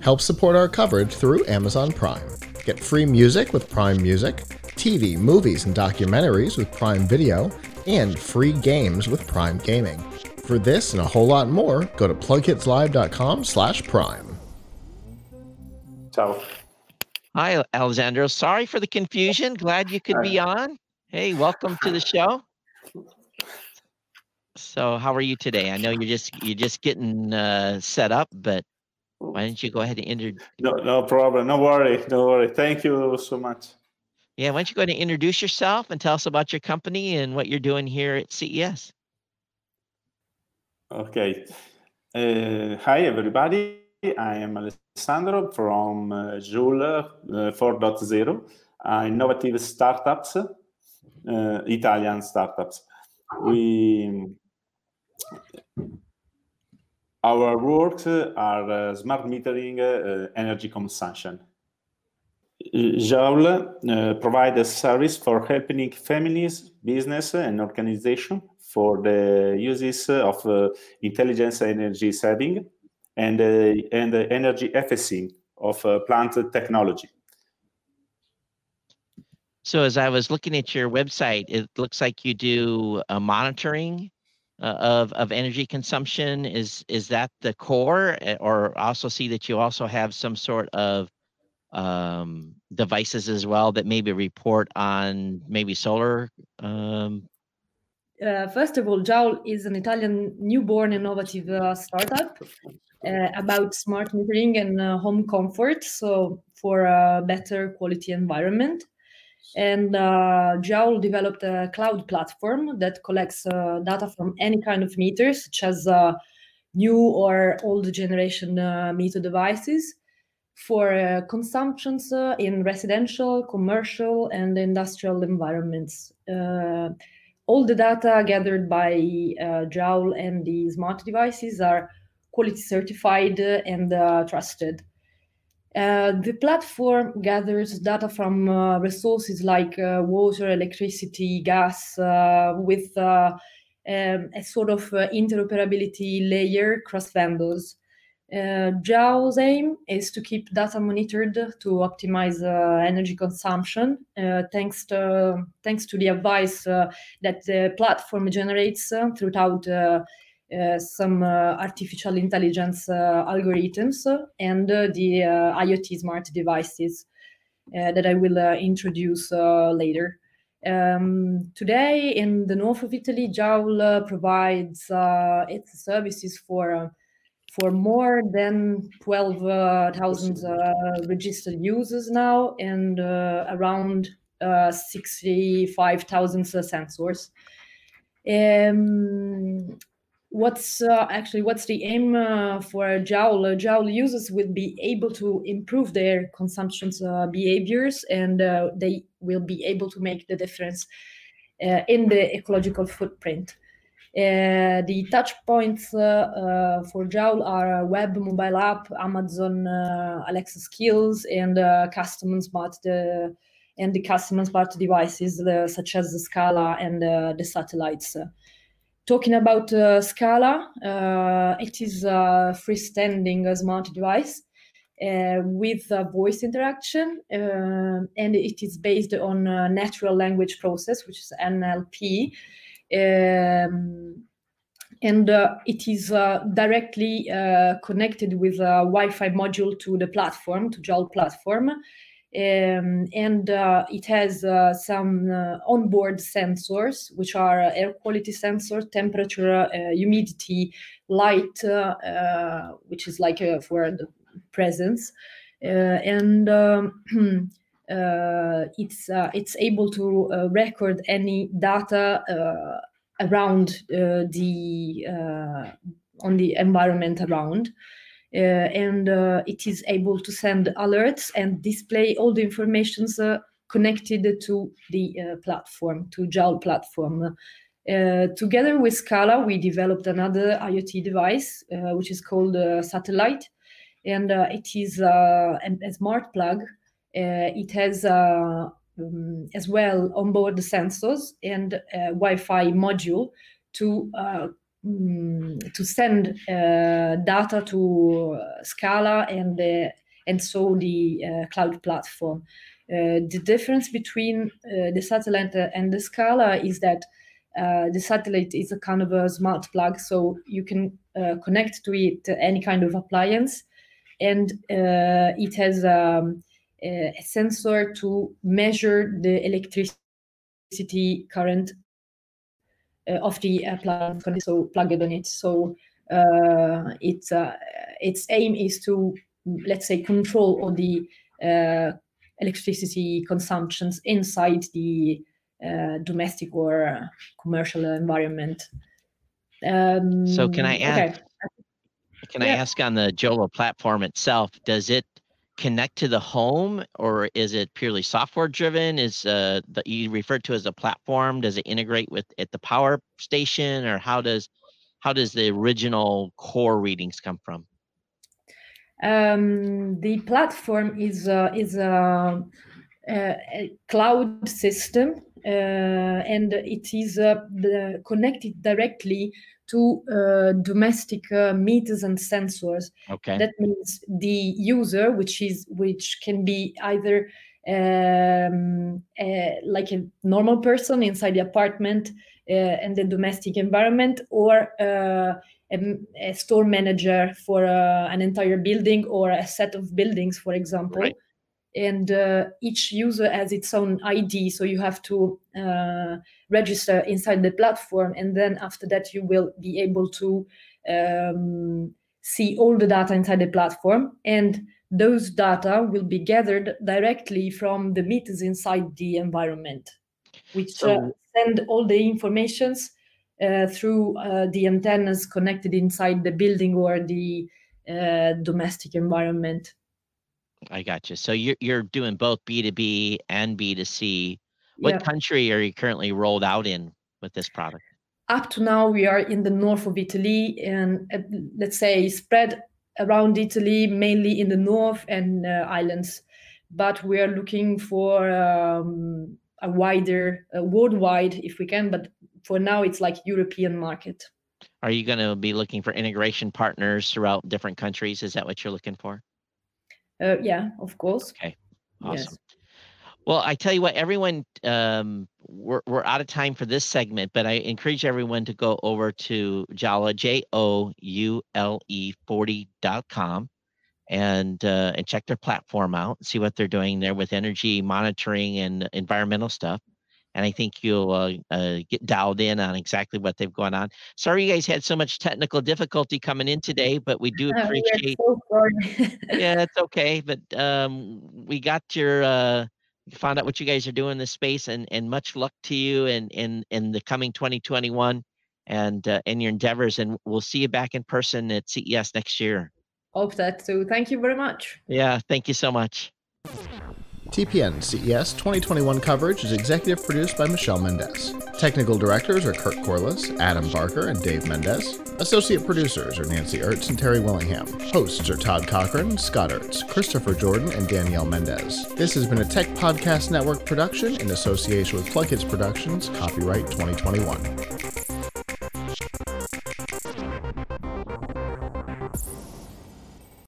Help support our coverage through Amazon Prime. Get free music with Prime Music, TV, movies, and documentaries with Prime Video, and free games with Prime Gaming. For this and a whole lot more, go to plughitzlive.com slash prime. Ciao. Hi, Alessandro. Sorry for the confusion. Glad you could be on. Hey, welcome to the show. So, how are you today? I know you're just you're just getting uh, set up, but why don't you go ahead and introduce? No, no problem. No worry. No worry. Thank you so much. Yeah, why don't you go ahead and introduce yourself and tell us about your company and what you're doing here at CES? Okay. Uh, hi, everybody. I am Alessandro from uh, Joule uh, 4.0, uh, innovative startups, uh, Italian startups. We our works are uh, smart metering uh, energy consumption. Joule uh, provides a service for helping families, business, and organization for the uses of uh, intelligence energy saving and, and the energy efficiency of uh, plant technology. So, as I was looking at your website, it looks like you do a monitoring uh, of of energy consumption. Is is that the core, eh, or also see that you also have some sort of um, devices as well that maybe report on maybe solar um, uh, first of all, Joule is an Italian newborn innovative uh, startup uh, about smart metering and uh, home comfort, so for a better quality environment. And uh, developed a cloud platform that collects uh, data from any kind of meters, such as new or old generation meter devices, for consumptions in residential, commercial, and industrial environments all the data gathered by uh, and the smart devices are quality certified and uh, trusted. Uh, the platform gathers data from uh, resources like uh, water, electricity, gas, uh, with um, a sort of interoperability layer cross vendors. Uh, Joule's aim is to keep data monitored to optimize uh, energy consumption, uh, thanks to thanks to the advice uh, that the platform generates uh, throughout uh, some artificial intelligence algorithms and the IoT smart devices that I will introduce later. Um, today, in the north of Italy, Joule provides its services for for more than 12,000 uh, registered users now and uh, around uh, 65,000 sensors. Um, what's uh, actually what's the aim uh, for Joule? Uh, Joule users will be able to improve their consumption behaviors, and they will be able to make the difference in the ecological footprint. Uh, the touch points uh, for Joule are web, mobile app, Amazon Alexa skills, and custom smart and the custom smart devices such as the Scala and the satellites. Talking about Scala, it is a freestanding smart device uh, with voice interaction, uh, and it is based on natural language process, which is NLP, um, and uh, it is uh, directly uh, connected with a Wi-Fi module to the platform, to Joule platform. Um, and uh, it has uh, some uh, onboard sensors, which are air quality sensor, temperature, humidity, light, which is like for the presence, and um, it's uh, it's able to uh, record any data around the on the environment around. Uh, and uh, it is able to send alerts and display all the informations uh, connected to the platform, to Joule platform. together with Scala, we developed another IoT device, which is called Satellite, and uh, it is uh, a, a, smart plug. Uh, it has um, as well onboard sensors and Wi-Fi module to mm, to send data to Scala and the and so the cloud platform. the difference between the satellite and the Scala is that uh, the satellite is a kind of a smart plug, so you can uh, connect to it any kind of appliance, and uh, it has um, a sensor to measure the electricity current uh, of the appliance, so plugged on it. So uh, its its aim is to let's say control all the electricity consumptions inside the uh, domestic or commercial environment. Um, so can I ask? Okay. Can yeah. I ask on the Jolo platform itself? Does it connect to the home, or is it purely software driven? Is uh, the you referred to as a platform? Does it integrate with at the power station, or how does how does the original core readings come from? Um, the platform is uh, is a, a, cloud system uh, and it is uh, connected directly to uh, domestic meters and sensors. Okay. That means the user, which is which can be either um, uh, like a normal person inside the apartment uh, and the domestic environment, or uh, a, a, store manager for an entire building or a set of buildings, for example. Right and uh, each user has its own id so you have to uh, register inside the platform and then after that you will be able to um, see all the data inside the platform and those data will be gathered directly from the meters inside the environment which so, uh, send all the informations uh, through uh, the antennas connected inside the building or the uh, domestic environment I got you. So you're you're doing both B2B and B2C. What yeah. country are you currently rolled out in with this product? Up to now, we are in the north of Italy and uh, let's say spread around Italy, mainly in the north and uh, islands. But we are looking for um, a wider, uh, worldwide, if we can. But for now, it's like European market. Are you going to be looking for integration partners throughout different countries? Is that what you're looking for? Uh, yeah, of course. Okay, awesome. Yes. Well, I tell you what, everyone, um, we're, we're out of time for this segment, but I encourage everyone to go over to Joule, J O U L E 40.com and uh, and check their platform out, see what they're doing there with energy monitoring and environmental stuff and I think you'll uh, uh, get dialed in on exactly what they've gone on. Sorry, you guys had so much technical difficulty coming in today, but we do appreciate. So yeah, it's okay, but um, we got your uh, found out what you guys are doing in this space, and and much luck to you and in in the coming 2021 and uh, in your endeavors, and we'll see you back in person at CES next year. Hope that so. Thank you very much. Yeah, thank you so much. TPN CES 2021 coverage is executive produced by Michelle Mendez. Technical directors are Kurt Corliss, Adam Barker, and Dave Mendez. Associate producers are Nancy Ertz and Terry Willingham. Hosts are Todd Cochran, Scott Ertz, Christopher Jordan, and Danielle Mendez. This has been a Tech Podcast Network production in association with PLuGHiTz Productions, copyright 2021.